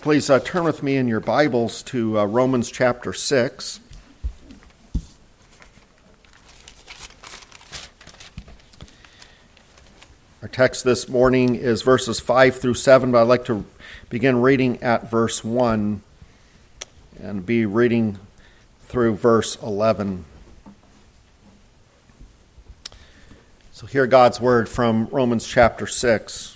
Please uh, turn with me in your Bibles to uh, Romans chapter 6. Our text this morning is verses 5 through 7, but I'd like to begin reading at verse 1 and be reading through verse 11. So, hear God's word from Romans chapter 6.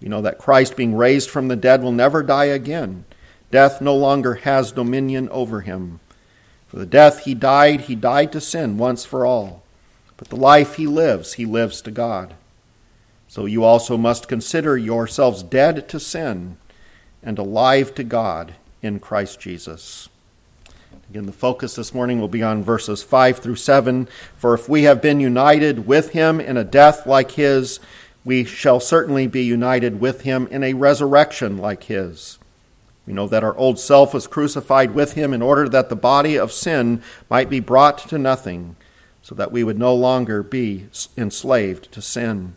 You know that Christ, being raised from the dead, will never die again. Death no longer has dominion over him. For the death he died, he died to sin once for all. But the life he lives, he lives to God. So you also must consider yourselves dead to sin and alive to God in Christ Jesus. Again, the focus this morning will be on verses 5 through 7. For if we have been united with him in a death like his, we shall certainly be united with him in a resurrection like his. We know that our old self was crucified with him in order that the body of sin might be brought to nothing, so that we would no longer be enslaved to sin.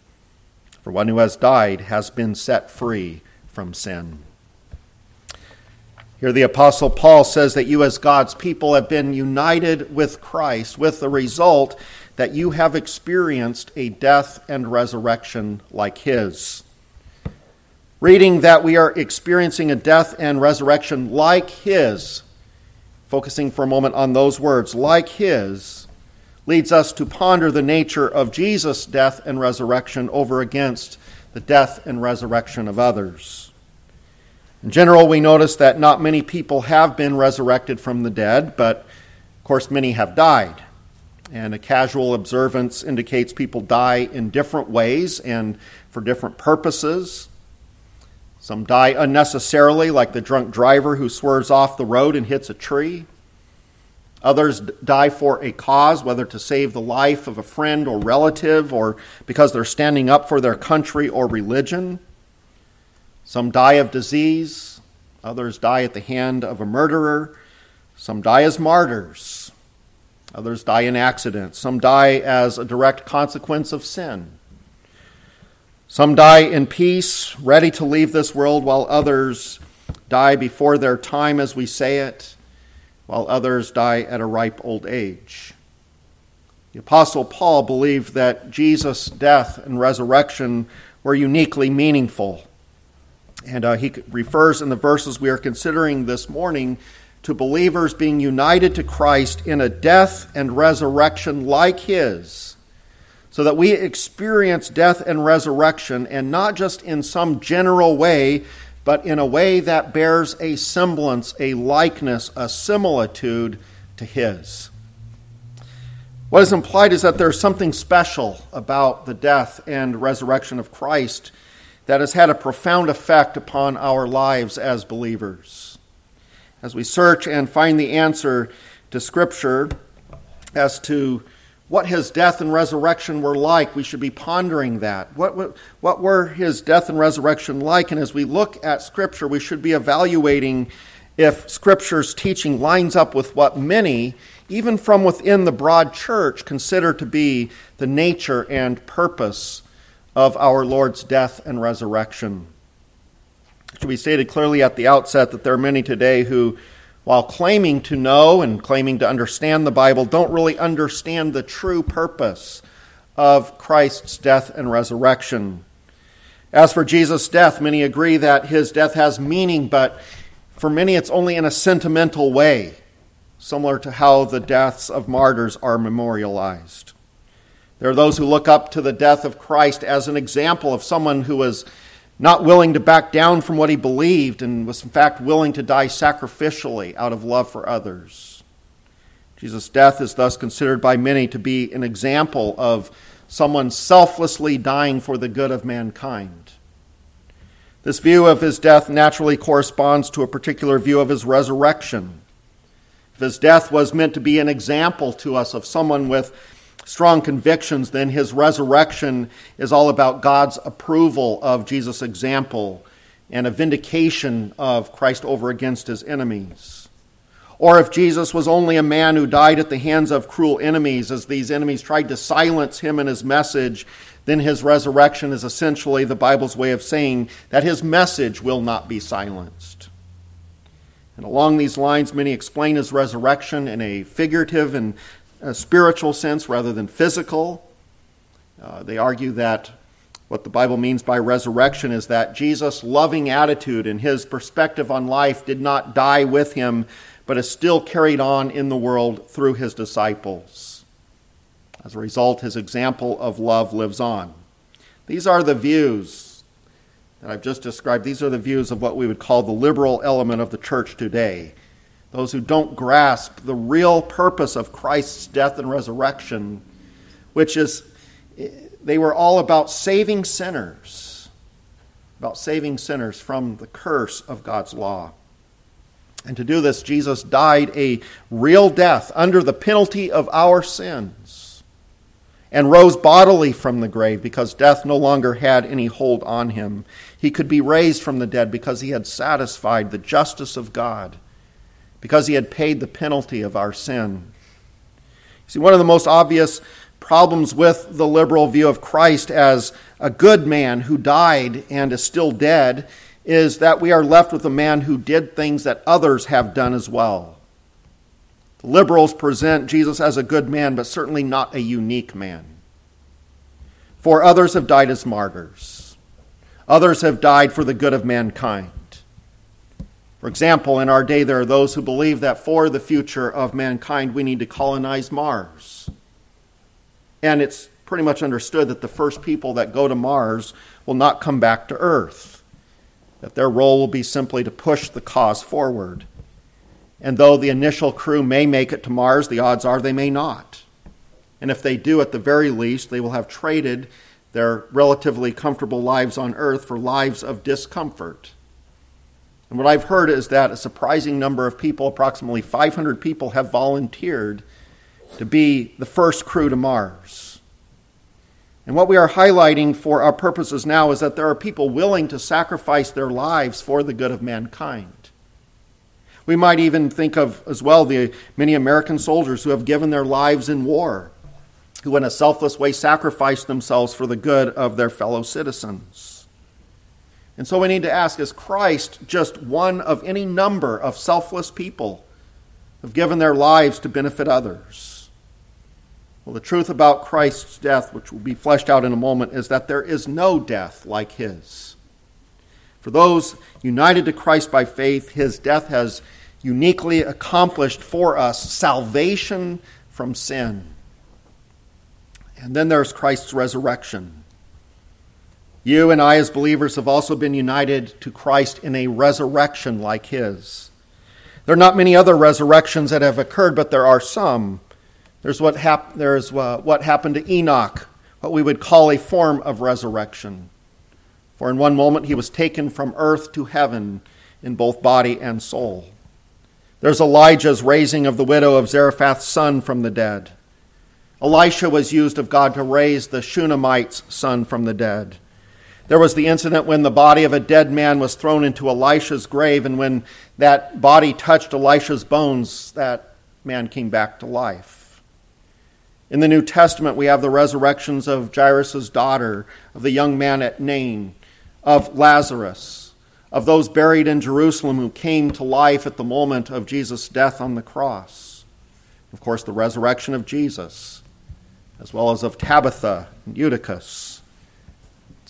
For one who has died has been set free from sin. Here, the Apostle Paul says that you, as God's people, have been united with Christ, with the result that you have experienced a death and resurrection like his. Reading that we are experiencing a death and resurrection like his, focusing for a moment on those words, like his, leads us to ponder the nature of Jesus' death and resurrection over against the death and resurrection of others. In general, we notice that not many people have been resurrected from the dead, but of course, many have died and a casual observance indicates people die in different ways and for different purposes. Some die unnecessarily, like the drunk driver who swerves off the road and hits a tree. Others die for a cause, whether to save the life of a friend or relative or because they're standing up for their country or religion. Some die of disease. Others die at the hand of a murderer. Some die as martyrs. Others die in accidents. Some die as a direct consequence of sin. Some die in peace, ready to leave this world, while others die before their time, as we say it, while others die at a ripe old age. The Apostle Paul believed that Jesus' death and resurrection were uniquely meaningful. And uh, he refers in the verses we are considering this morning to believers being united to Christ in a death and resurrection like his, so that we experience death and resurrection, and not just in some general way, but in a way that bears a semblance, a likeness, a similitude to his. What is implied is that there's something special about the death and resurrection of Christ that has had a profound effect upon our lives as believers as we search and find the answer to Scripture as to what his death and resurrection were like, we should be pondering that. What, what, were his death and resurrection like? And as we look at Scripture, we should be evaluating if Scripture's teaching lines up with what many, even from within the broad church, consider to be the nature and purpose of our Lord's death and resurrection should be stated clearly at the outset that there are many today who, while claiming to know and claiming to understand the Bible, don't really understand the true purpose of Christ's death and resurrection. As for Jesus' death, many agree that his death has meaning, but for many it's only in a sentimental way. similar to how the deaths of martyrs are memorialized. There are those who look up to the death of Christ as an example of someone who was not willing to back down from what he believed and was, in fact, willing to die sacrificially out of love for others. Jesus' death is thus considered by many to be an example of someone selflessly dying for the good of mankind. This view of his death naturally corresponds to a particular view of his resurrection. If his death was meant to be an example to us of someone with strong convictions, then his resurrection is all about God's approval of Jesus' example and a vindication of Christ over against his enemies. Or if Jesus was only a man who died at the hands of cruel enemies, as these enemies tried to silence him and his message, then his resurrection is essentially the Bible's way of saying that his message will not be silenced. And along these lines, many explain his resurrection in a figurative and a spiritual sense rather than physical. Uh, they argue that what the Bible means by resurrection is that Jesus' loving attitude and his perspective on life did not die with him, but is still carried on in the world through his disciples. As a result, his example of love lives on. These are the views that I've just described. These are the views of what we would call the liberal element of the church today. Those who don't grasp the real purpose of Christ's death and resurrection, which is they were all about saving sinners, about saving sinners from the curse of God's law. And to do this, Jesus died a real death under the penalty of our sins and rose bodily from the grave because death no longer had any hold on him. He could be raised from the dead because he had satisfied the justice of God, because he had paid the penalty of our sin. See, one of the most obvious problems with the liberal view of Christ as a good man who died and is still dead is that we are left with a man who did things that others have done as well. Liberals present Jesus as a good man, but certainly not a unique man. For others have died as martyrs, others have died for the good of mankind. For example, in our day, there are those who believe that for the future of mankind, we need to colonize Mars. And it's pretty much understood that the first people that go to Mars will not come back to Earth, that their role will be simply to push the cause forward. And though the initial crew may make it to Mars, the odds are they may not. And if they do, at the very least, they will have traded their relatively comfortable lives on Earth for lives of discomfort. And what I've heard is that a surprising number of people, approximately 500 people, have volunteered to be the first crew to Mars. And what we are highlighting for our purposes now is that there are people willing to sacrifice their lives for the good of mankind. We might even think of as well the many American soldiers who have given their lives in war, who in a selfless way sacrificed themselves for the good of their fellow citizens. And so we need to ask is Christ just one of any number of selfless people who have given their lives to benefit others? Well, the truth about Christ's death, which will be fleshed out in a moment, is that there is no death like his. For those united to Christ by faith, his death has uniquely accomplished for us salvation from sin. And then there's Christ's resurrection. You and I, as believers, have also been united to Christ in a resurrection like his. There are not many other resurrections that have occurred, but there are some. There's what, hap- there's, uh, what happened to Enoch, what we would call a form of resurrection. For in one moment he was taken from earth to heaven in both body and soul. There's Elijah's raising of the widow of Zarephath's son from the dead. Elisha was used of God to raise the Shunammite's son from the dead. There was the incident when the body of a dead man was thrown into Elisha's grave, and when that body touched Elisha's bones, that man came back to life. In the New Testament, we have the resurrections of Jairus' daughter, of the young man at Nain, of Lazarus, of those buried in Jerusalem who came to life at the moment of Jesus' death on the cross. Of course, the resurrection of Jesus, as well as of Tabitha and Eutychus.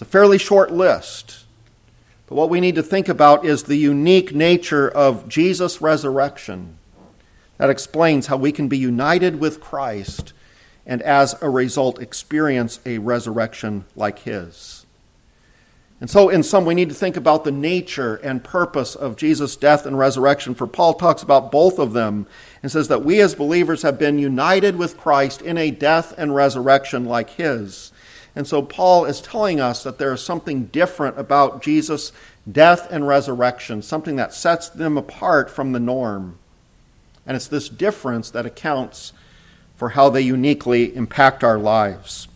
A fairly short list. But what we need to think about is the unique nature of Jesus' resurrection. That explains how we can be united with Christ and as a result experience a resurrection like his. And so, in sum, we need to think about the nature and purpose of Jesus' death and resurrection, for Paul talks about both of them and says that we as believers have been united with Christ in a death and resurrection like his. And so, Paul is telling us that there is something different about Jesus' death and resurrection, something that sets them apart from the norm. And it's this difference that accounts for how they uniquely impact our lives.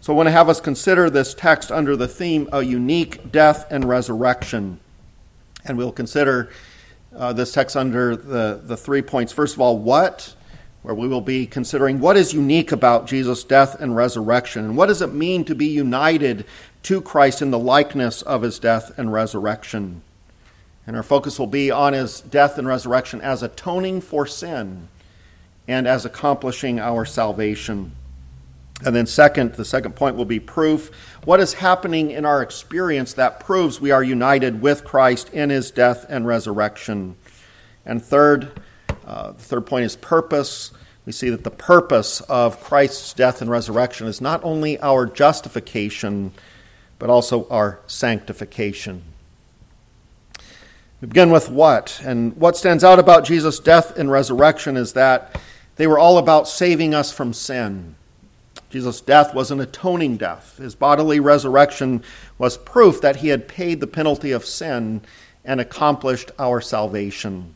So I want to have us consider this text under the theme a unique death and resurrection. And we'll consider uh, this text under the, the three points. First of all, what? Where we will be considering what is unique about Jesus' death and resurrection, and what does it mean to be united to Christ in the likeness of his death and resurrection. And our focus will be on his death and resurrection as atoning for sin and as accomplishing our salvation. And then, second, the second point will be proof. What is happening in our experience that proves we are united with Christ in his death and resurrection? And third, uh, the third point is purpose. We see that the purpose of Christ's death and resurrection is not only our justification, but also our sanctification. We begin with what? And what stands out about Jesus' death and resurrection is that they were all about saving us from sin. Jesus' death was an atoning death. His bodily resurrection was proof that he had paid the penalty of sin and accomplished our salvation.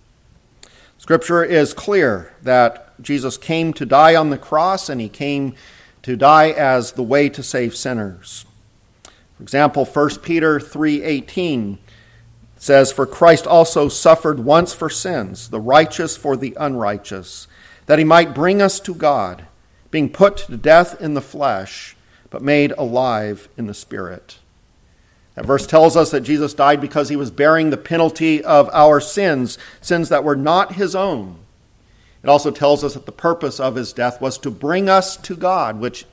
Scripture is clear that Jesus came to die on the cross and he came to die as the way to save sinners. For example, 1 Peter 3:18 says for Christ also suffered once for sins, the righteous for the unrighteous, that he might bring us to God, being put to death in the flesh, but made alive in the spirit. That verse tells us that Jesus died because he was bearing the penalty of our sins, sins that were not his own. It also tells us that the purpose of his death was to bring us to God, which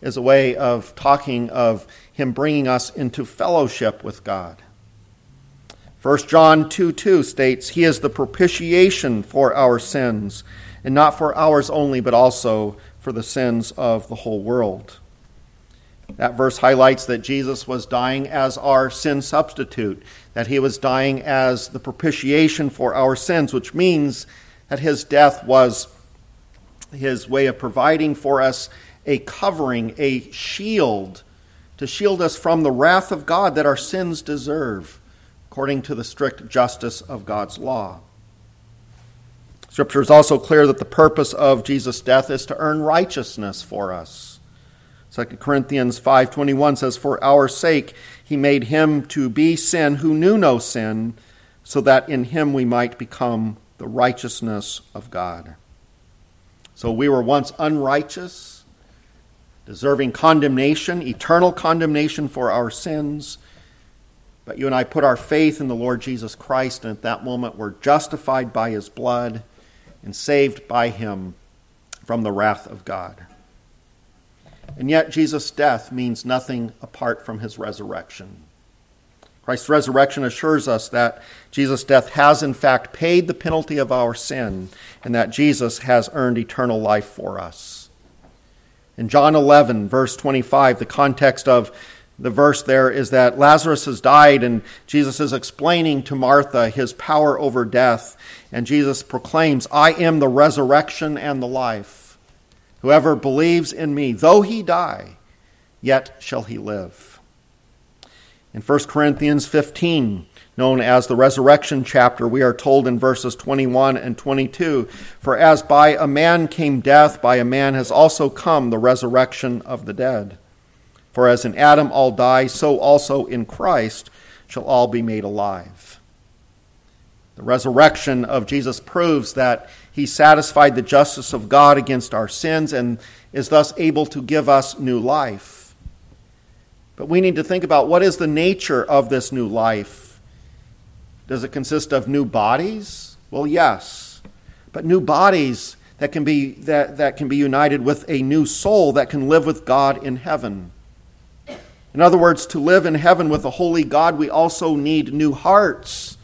is a way of talking of him bringing us into fellowship with God. 1 John 2 2 states, He is the propitiation for our sins, and not for ours only, but also for the sins of the whole world. That verse highlights that Jesus was dying as our sin substitute, that he was dying as the propitiation for our sins, which means that his death was his way of providing for us a covering, a shield, to shield us from the wrath of God that our sins deserve, according to the strict justice of God's law. Scripture is also clear that the purpose of Jesus' death is to earn righteousness for us. 2 Corinthians 5:21 says for our sake he made him to be sin who knew no sin so that in him we might become the righteousness of God. So we were once unrighteous, deserving condemnation, eternal condemnation for our sins. But you and I put our faith in the Lord Jesus Christ, and at that moment we're justified by his blood and saved by him from the wrath of God. And yet, Jesus' death means nothing apart from his resurrection. Christ's resurrection assures us that Jesus' death has, in fact, paid the penalty of our sin and that Jesus has earned eternal life for us. In John 11, verse 25, the context of the verse there is that Lazarus has died, and Jesus is explaining to Martha his power over death. And Jesus proclaims, I am the resurrection and the life. Whoever believes in me, though he die, yet shall he live. In 1 Corinthians 15, known as the resurrection chapter, we are told in verses 21 and 22 For as by a man came death, by a man has also come the resurrection of the dead. For as in Adam all die, so also in Christ shall all be made alive. The resurrection of Jesus proves that he satisfied the justice of God against our sins and is thus able to give us new life. But we need to think about what is the nature of this new life. Does it consist of new bodies? Well, yes. But new bodies that can be, that, that can be united with a new soul that can live with God in heaven. In other words, to live in heaven with a holy God, we also need new hearts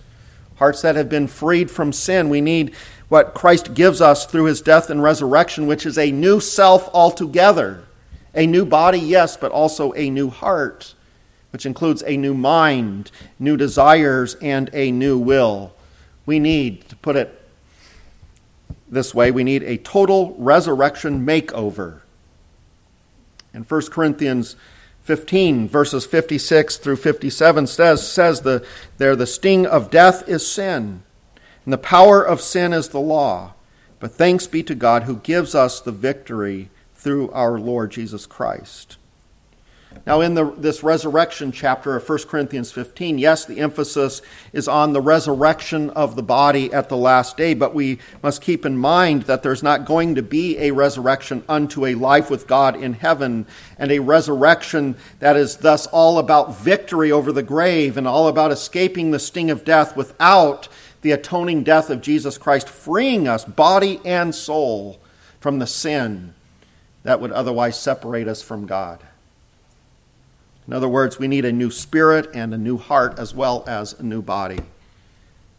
hearts that have been freed from sin. We need, what Christ gives us through his death and resurrection, which is a new self altogether. A new body, yes, but also a new heart, which includes a new mind, new desires, and a new will. We need, to put it this way, we need a total resurrection makeover. In 1 Corinthians 15, verses 56 through 57 says, says the, there, the sting of death is sin, and the power of sin is the law. But thanks be to God who gives us the victory through our Lord Jesus Christ. Now, in the, this resurrection chapter of 1 Corinthians 15, yes, the emphasis is on the resurrection of the body at the last day, but we must keep in mind that there's not going to be a resurrection unto a life with God in heaven, and a resurrection that is thus all about victory over the grave and all about escaping the sting of death without the atoning death of Jesus Christ, freeing us, body and soul, from the sin that would otherwise separate us from God. In other words, we need a new spirit and a new heart as well as a new body.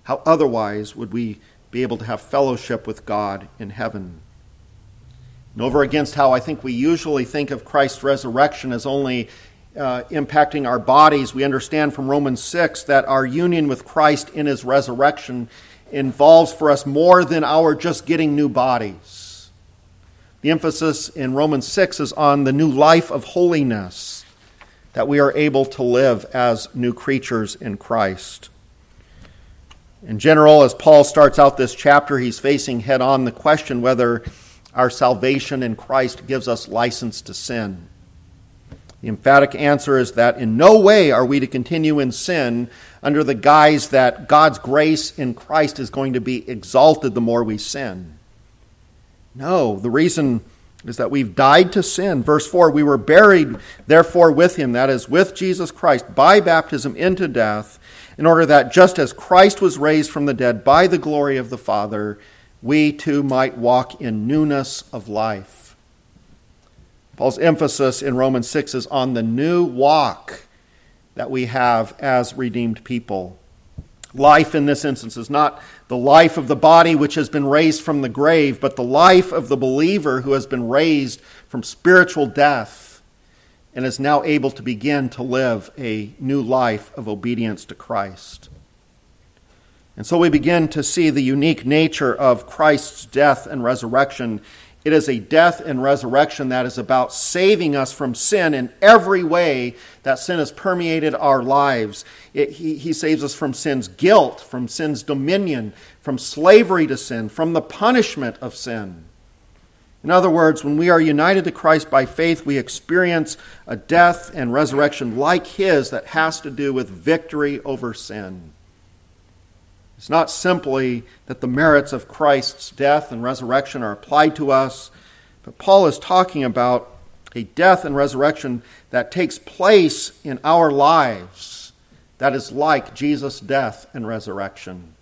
How otherwise would we be able to have fellowship with God in heaven? And over against how I think we usually think of Christ's resurrection as only uh, impacting our bodies, we understand from Romans 6 that our union with Christ in his resurrection involves for us more than our just getting new bodies. The emphasis in Romans 6 is on the new life of holiness that we are able to live as new creatures in Christ. In general, as Paul starts out this chapter, he's facing head on the question whether our salvation in Christ gives us license to sin. The emphatic answer is that in no way are we to continue in sin under the guise that God's grace in Christ is going to be exalted the more we sin. No, the reason is that we've died to sin. Verse 4 We were buried, therefore, with him, that is, with Jesus Christ, by baptism into death, in order that just as Christ was raised from the dead by the glory of the Father, we too might walk in newness of life. Paul's emphasis in Romans 6 is on the new walk that we have as redeemed people. Life in this instance is not the life of the body which has been raised from the grave, but the life of the believer who has been raised from spiritual death and is now able to begin to live a new life of obedience to Christ. And so we begin to see the unique nature of Christ's death and resurrection it is a death and resurrection that is about saving us from sin in every way that sin has permeated our lives. It, he, he saves us from sin's guilt, from sin's dominion, from slavery to sin, from the punishment of sin. In other words, when we are united to Christ by faith, we experience a death and resurrection like his that has to do with victory over sin. It's not simply that the merits of Christ's death and resurrection are applied to us, but Paul is talking about a death and resurrection that takes place in our lives that is like Jesus' death and resurrection.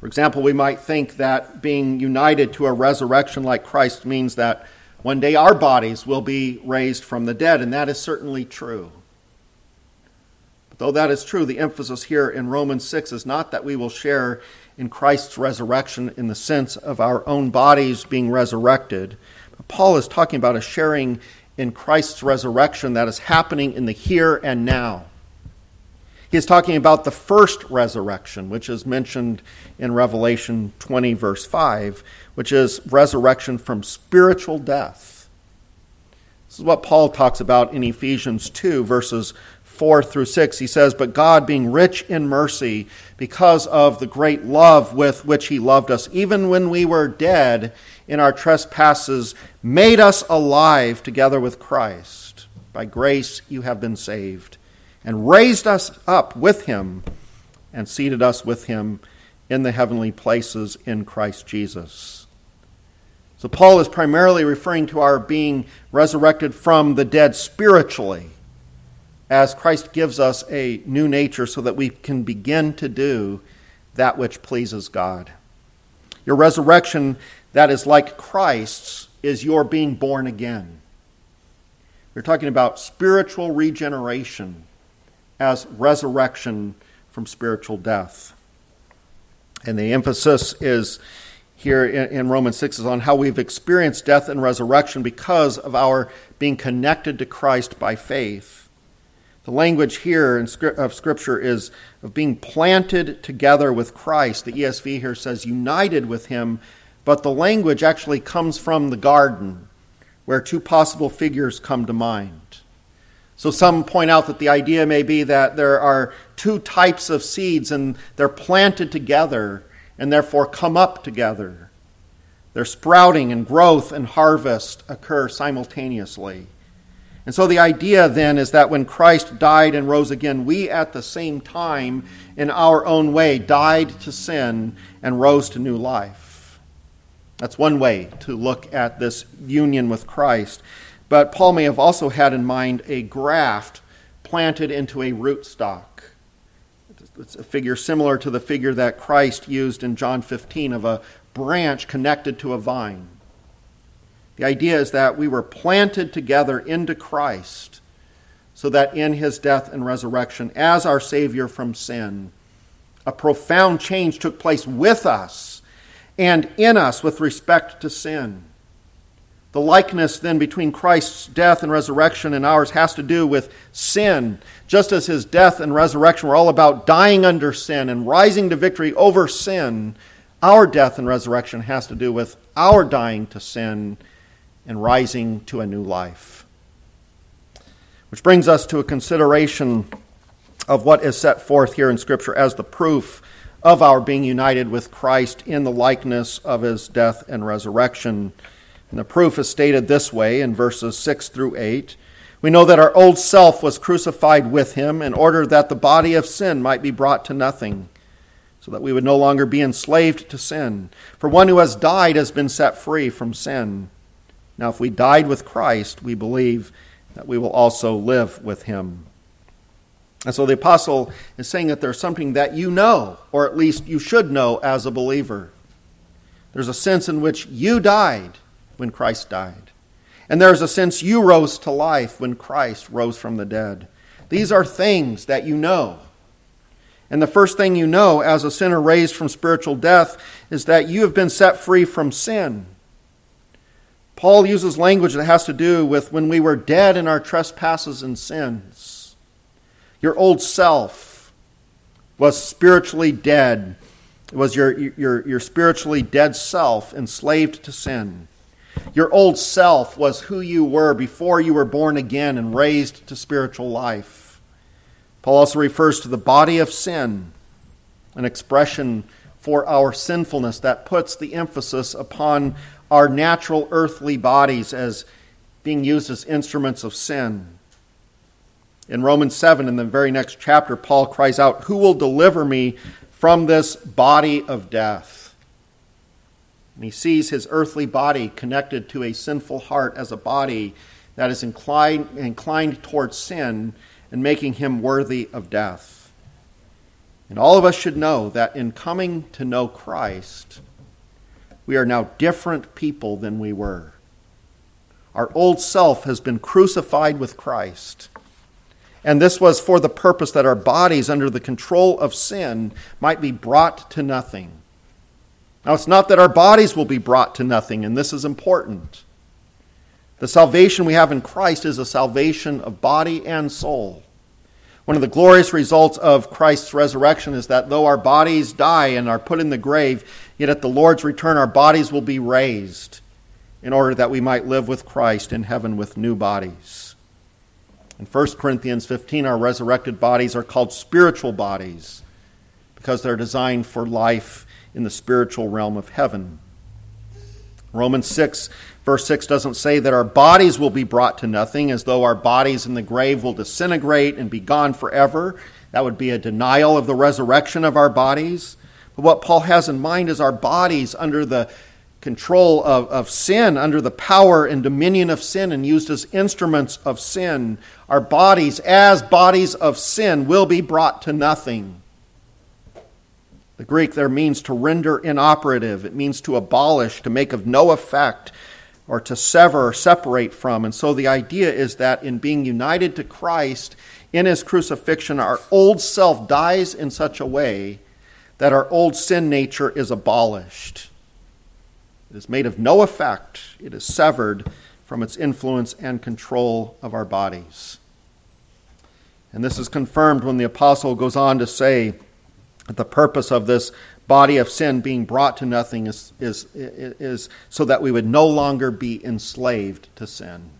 For example, we might think that being united to a resurrection like Christ means that one day our bodies will be raised from the dead, and that is certainly true. Though that is true, the emphasis here in Romans 6 is not that we will share in Christ's resurrection in the sense of our own bodies being resurrected. Paul is talking about a sharing in Christ's resurrection that is happening in the here and now. He is talking about the first resurrection, which is mentioned in Revelation 20, verse 5, which is resurrection from spiritual death. This is what Paul talks about in Ephesians 2, verses 4 through 6, he says, But God, being rich in mercy, because of the great love with which he loved us, even when we were dead in our trespasses, made us alive together with Christ. By grace you have been saved, and raised us up with him, and seated us with him in the heavenly places in Christ Jesus. So, Paul is primarily referring to our being resurrected from the dead spiritually as Christ gives us a new nature so that we can begin to do that which pleases God. Your resurrection that is like Christ's is your being born again. We're talking about spiritual regeneration as resurrection from spiritual death. And the emphasis is here in, Romans 6 is on how we've experienced death and resurrection because of our being connected to Christ by faith. The language here of Scripture is of being planted together with Christ. The ESV here says united with Him, but the language actually comes from the garden, where two possible figures come to mind. So some point out that the idea may be that there are two types of seeds and they're planted together and therefore come up together. Their sprouting and growth and harvest occur simultaneously. And so the idea then is that when Christ died and rose again, we at the same time, in our own way, died to sin and rose to new life. That's one way to look at this union with Christ. But Paul may have also had in mind a graft planted into a rootstock. It's a figure similar to the figure that Christ used in John 15 of a branch connected to a vine. The idea is that we were planted together into Christ so that in his death and resurrection, as our Savior from sin, a profound change took place with us and in us with respect to sin. The likeness then between Christ's death and resurrection and ours has to do with sin. Just as his death and resurrection were all about dying under sin and rising to victory over sin, our death and resurrection has to do with our dying to sin and rising to a new life. Which brings us to a consideration of what is set forth here in Scripture as the proof of our being united with Christ in the likeness of his death and resurrection. And the proof is stated this way in verses 6 through 8. We know that our old self was crucified with him in order that the body of sin might be brought to nothing, so that we would no longer be enslaved to sin. For one who has died has been set free from sin. Now, if we died with Christ, we believe that we will also live with him. And so the apostle is saying that there's something that you know, or at least you should know as a believer. There's a sense in which you died when Christ died. And there is a sense you rose to life when Christ rose from the dead. These are things that you know. And the first thing you know as a sinner raised from spiritual death is that you have been set free from sin. Paul uses language that has to do with when we were dead in our trespasses and sins. Your old self was spiritually dead. It was your, your, your spiritually dead self enslaved to sin. Your old self was who you were before you were born again and raised to spiritual life. Paul also refers to the body of sin, an expression for our sinfulness that puts the emphasis upon our natural earthly bodies as being used as instruments of sin. In Romans 7, in the very next chapter, Paul cries out, Who will deliver me from this body of death? And he sees his earthly body connected to a sinful heart as a body that is inclined, inclined towards sin and making him worthy of death. And all of us should know that in coming to know Christ, we are now different people than we were. Our old self has been crucified with Christ. And this was for the purpose that our bodies, under the control of sin, might be brought to nothing now, it's not that our bodies will be brought to nothing, and this is important. The salvation we have in Christ is a salvation of body and soul. One of the glorious results of Christ's resurrection is that though our bodies die and are put in the grave, yet at the Lord's return our bodies will be raised in order that we might live with Christ in heaven with new bodies. In 1 Corinthians 15, our resurrected bodies are called spiritual bodies because they're designed for life in the spiritual realm of heaven. Romans 6, verse 6 doesn't say that our bodies will be brought to nothing, as though our bodies in the grave will disintegrate and be gone forever. That would be a denial of the resurrection of our bodies. But what Paul has in mind is our bodies under the control of, of sin, under the power and dominion of sin, and used as instruments of sin. Our bodies, as bodies of sin, will be brought to nothing. The Greek there means to render inoperative, it means to abolish, to make of no effect, or to sever or separate from. And so the idea is that in being united to Christ in his crucifixion, our old self dies in such a way that our old sin nature is abolished. It is made of no effect, it is severed from its influence and control of our bodies. And this is confirmed when the apostle goes on to say the purpose of this body of sin being brought to nothing is, is, is so that we would no longer be enslaved to sin.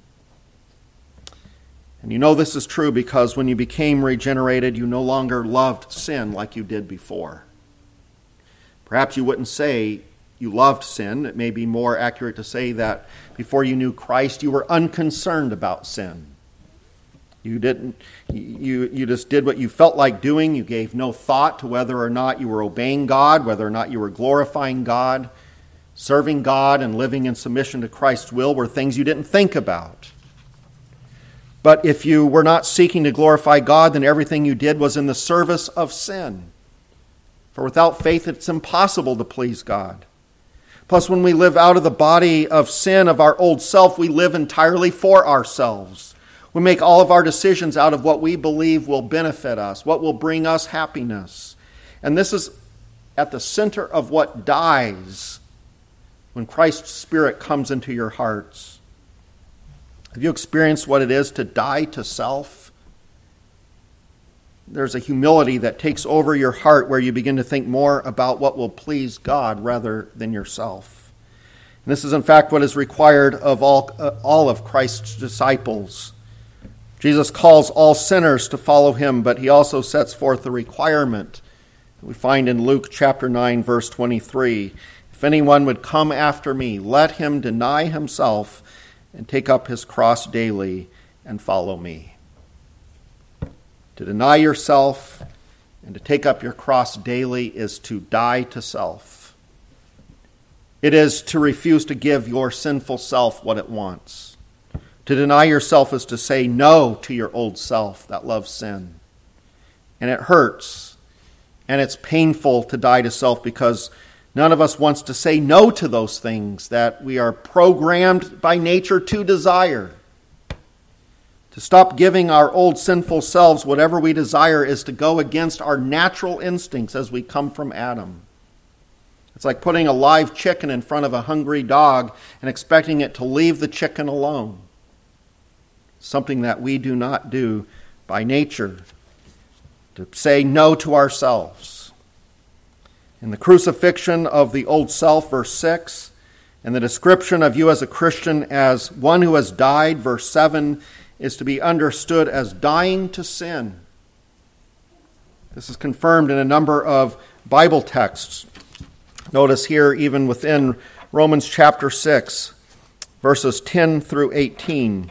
And you know this is true because when you became regenerated, you no longer loved sin like you did before. Perhaps you wouldn't say you loved sin. It may be more accurate to say that before you knew Christ, you were unconcerned about sin. You didn't you you just did what you felt like doing. You gave no thought to whether or not you were obeying God, whether or not you were glorifying God. Serving God and living in submission to Christ's will were things you didn't think about. But if you were not seeking to glorify God, then everything you did was in the service of sin. For without faith, it's impossible to please God. Plus, when we live out of the body of sin of our old self, we live entirely for ourselves. We make all of our decisions out of what we believe will benefit us, what will bring us happiness. And this is at the center of what dies when Christ's Spirit comes into your hearts. Have you experienced what it is to die to self? There's a humility that takes over your heart where you begin to think more about what will please God rather than yourself. And this is, in fact, what is required of all, uh, all of Christ's disciples. Jesus calls all sinners to follow him, but he also sets forth the requirement we find in Luke chapter 9, verse 23. If anyone would come after me, let him deny himself and take up his cross daily and follow me. To deny yourself and to take up your cross daily is to die to self. It is to refuse to give your sinful self what it wants. To deny yourself is to say no to your old self that loves sin. And it hurts. And it's painful to die to self because none of us wants to say no to those things that we are programmed by nature to desire. To stop giving our old sinful selves whatever we desire is to go against our natural instincts as we come from Adam. It's like putting a live chicken in front of a hungry dog and expecting it to leave the chicken alone something that we do not do by nature, to say no to ourselves. In the crucifixion of the old self, verse 6, and the description of you as a Christian as one who has died, verse 7, is to be understood as dying to sin. This is confirmed in a number of Bible texts. Notice here, even within Romans chapter 6, verses 10 through 18.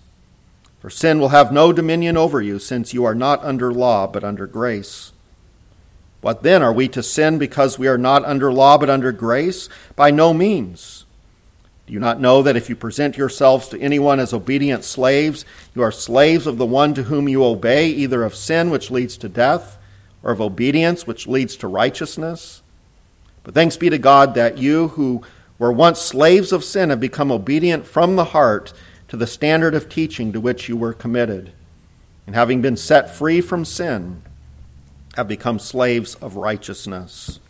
For sin will have no dominion over you, since you are not under law, but under grace. What then? Are we to sin because we are not under law, but under grace? By no means. Do you not know that if you present yourselves to anyone as obedient slaves, you are slaves of the one to whom you obey, either of sin, which leads to death, or of obedience, which leads to righteousness? But thanks be to God that you who were once slaves of sin have become obedient from the heart to the standard of teaching to which you were committed, and having been set free from sin, have become slaves of righteousness.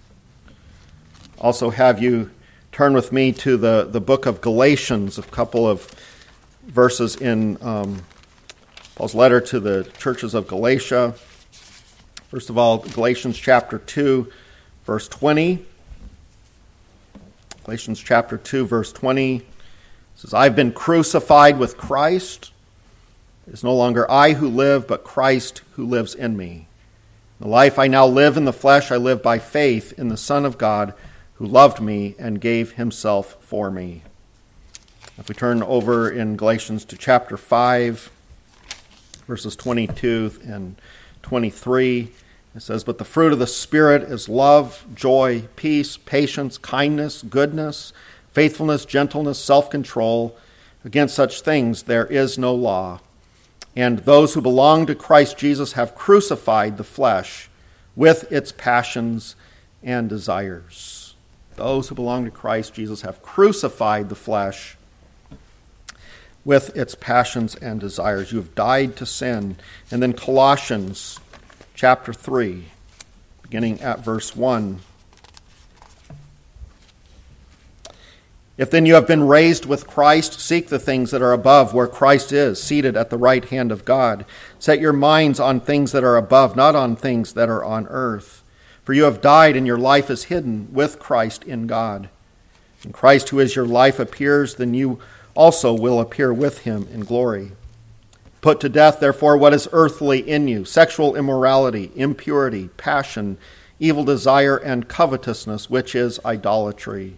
Also, have you turn with me to the, the book of Galatians, a couple of verses in um, Paul's letter to the churches of Galatia. First of all, Galatians chapter 2, verse 20. Galatians chapter 2, verse 20 says, I've been crucified with Christ. It is no longer I who live, but Christ who lives in me. The life I now live in the flesh, I live by faith in the Son of God who loved me and gave himself for me. If we turn over in Galatians to chapter 5, verses 22 and 23, It says, But the fruit of the Spirit is love, joy, peace, patience, kindness, goodness, faithfulness, gentleness, self control. Against such things there is no law. And those who belong to Christ Jesus have crucified the flesh with its passions and desires. Those who belong to Christ Jesus have crucified the flesh with its passions and desires. You have died to sin. And then Colossians chapter 3, beginning at verse 1. If then you have been raised with Christ, seek the things that are above, where Christ is, seated at the right hand of God. Set your minds on things that are above, not on things that are on earth. For you have died, and your life is hidden with Christ in God. And Christ, who is your life, appears, then you also will appear with him in glory. Put to death, therefore, what is earthly in you sexual immorality, impurity, passion, evil desire, and covetousness, which is idolatry.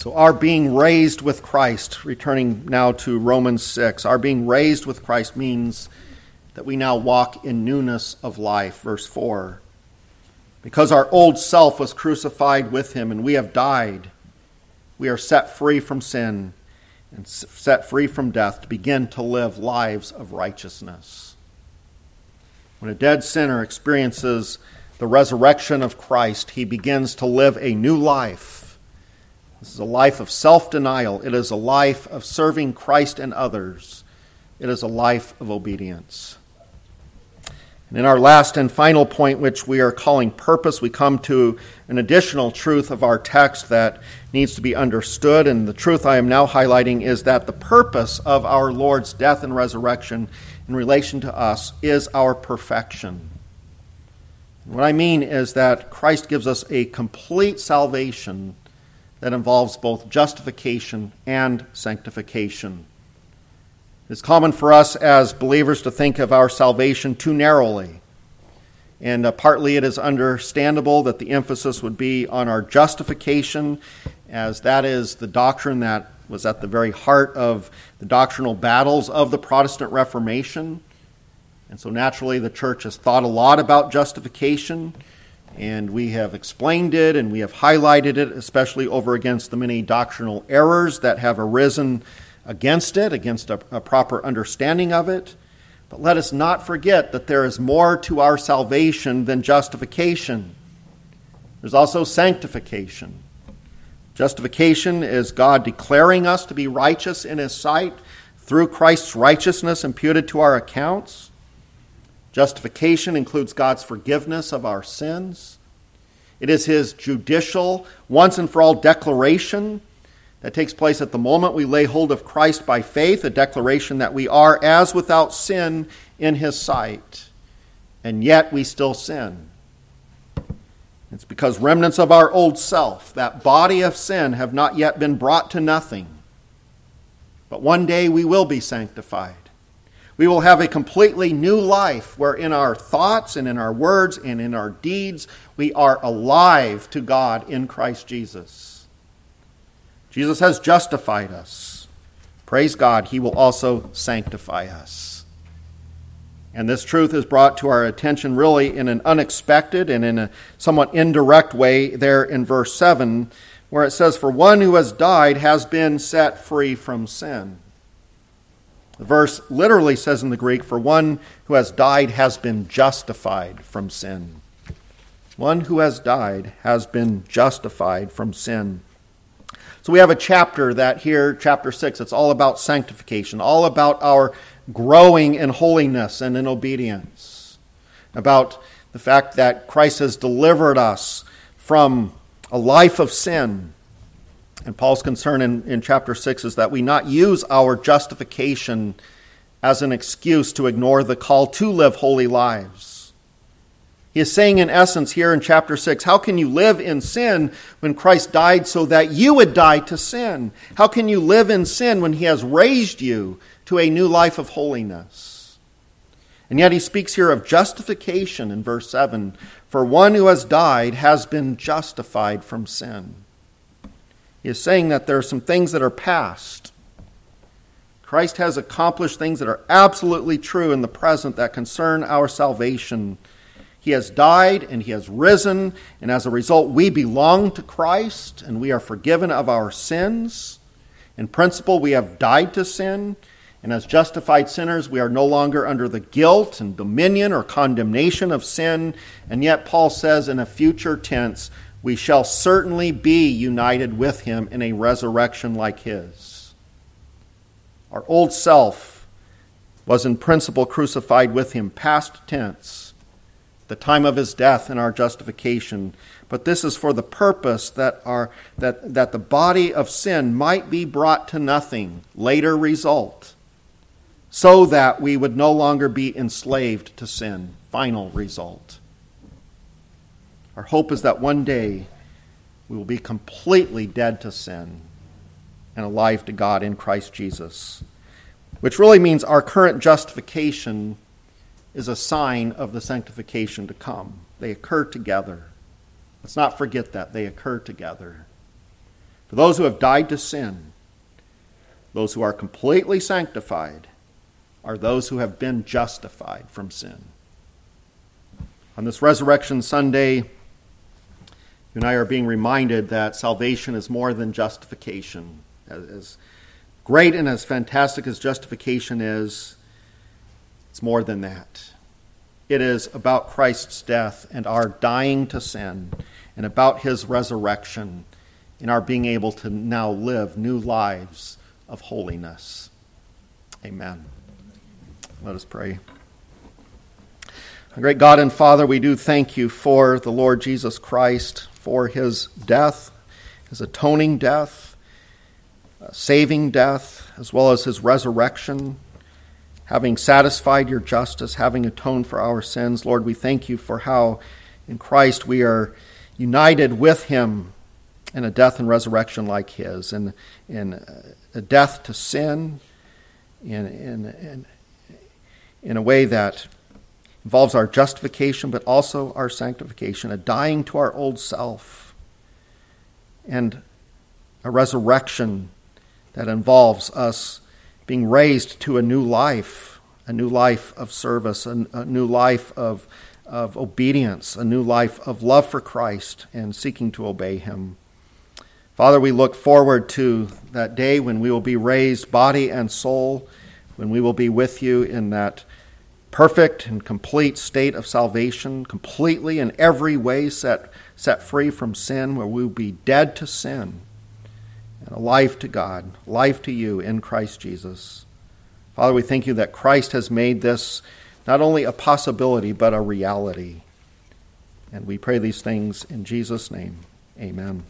So, our being raised with Christ, returning now to Romans 6, our being raised with Christ means that we now walk in newness of life. Verse 4. Because our old self was crucified with him and we have died, we are set free from sin and set free from death to begin to live lives of righteousness. When a dead sinner experiences the resurrection of Christ, he begins to live a new life this is a life of self denial. It is a life of serving Christ and others. It is a life of obedience. And in our last and final point, which we are calling purpose, we come to an additional truth of our text that needs to be understood. And the truth I am now highlighting is that the purpose of our Lord's death and resurrection in relation to us is our perfection. What I mean is that Christ gives us a complete salvation that involves both justification and sanctification. It's common for us as believers to think of our salvation too narrowly. And uh, partly it is understandable that the emphasis would be on our justification, as that is the doctrine that was at the very heart of the doctrinal battles of the Protestant Reformation. And so naturally, the church has thought a lot about justification and we have explained it and we have highlighted it, especially over against the many doctrinal errors that have arisen against it, against a, a, proper understanding of it. But let us not forget that there is more to our salvation than justification. There's also sanctification. Justification is God declaring us to be righteous in His sight through Christ's righteousness imputed to our accounts. Justification includes God's forgiveness of our sins. It is his judicial, once and for all declaration that takes place at the moment we lay hold of Christ by faith, a declaration that we are as without sin in his sight, and yet we still sin. It's because remnants of our old self, that body of sin, have not yet been brought to nothing. But one day we will be sanctified. We will have a completely new life where in our thoughts and in our words and in our deeds, we are alive to God in Christ Jesus. Jesus has justified us. Praise God, He will also sanctify us. And this truth is brought to our attention really in an unexpected and in a somewhat indirect way there in verse 7, where it says, For one who has died has been set free from sin. The verse literally says in the Greek, For one who has died has been justified from sin. One who has died has been justified from sin. So we have a chapter that here, chapter 6, it's all about sanctification, all about our growing in holiness and in obedience, about the fact that Christ has delivered us from a life of sin and Paul's concern in, in chapter 6 is that we not use our justification as an excuse to ignore the call to live holy lives. He is saying, in essence, here in chapter 6, how can you live in sin when Christ died so that you would die to sin? How can you live in sin when He has raised you to a new life of holiness? And yet he speaks here of justification in verse 7 For one who has died has been justified from sin. He is saying that there are some things that are past. Christ has accomplished things that are absolutely true in the present that concern our salvation he has died and he has risen, and as a result, we belong to Christ and we are forgiven of our sins. In principle, we have died to sin, and as justified sinners, we are no longer under the guilt and dominion or condemnation of sin. And yet, Paul says in a future tense, we shall certainly be united with him in a resurrection like his. Our old self was in principle crucified with him, past tense the time of his death and our justification. But this is for the purpose that, our, that, that the body of sin might be brought to nothing, later result, so that we would no longer be enslaved to sin, final result. Our hope is that one day we will be completely dead to sin and alive to God in Christ Jesus, which really means our current justification is a sign of the sanctification to come. They occur together. Let's not forget that. They occur together. For those who have died to sin, those who are completely sanctified, are those who have been justified from sin. On this Resurrection Sunday, you and I are being reminded that salvation is more than justification. As great and as fantastic as justification is, it's more than that. It is about Christ's death and our dying to sin, and about his resurrection and our being able to now live new lives of holiness. Amen. Let us pray. Our great God and Father, we do thank you for the Lord Jesus Christ, for his death, his atoning death, uh, saving death, as well as his resurrection having satisfied your justice, having atoned for our sins. Lord, we thank you for how in Christ we are united with him in a death and resurrection like his, in, in a death to sin, in, in, in, in a way that involves our justification, but also our sanctification, a dying to our old self, and a resurrection that involves us being raised to a new life, a new life of service, a, a new life of, of obedience, a new life of love for Christ and seeking to obey Him. Father, we look forward to that day when we will be raised body and soul, when we will be with you in that perfect and complete state of salvation, completely in every way set, set free from sin, where we will be dead to sin and a life to God, life to you in Christ Jesus. Father, we thank you that Christ has made this not only a possibility, but a reality. And we pray these things in Jesus' name. Amen.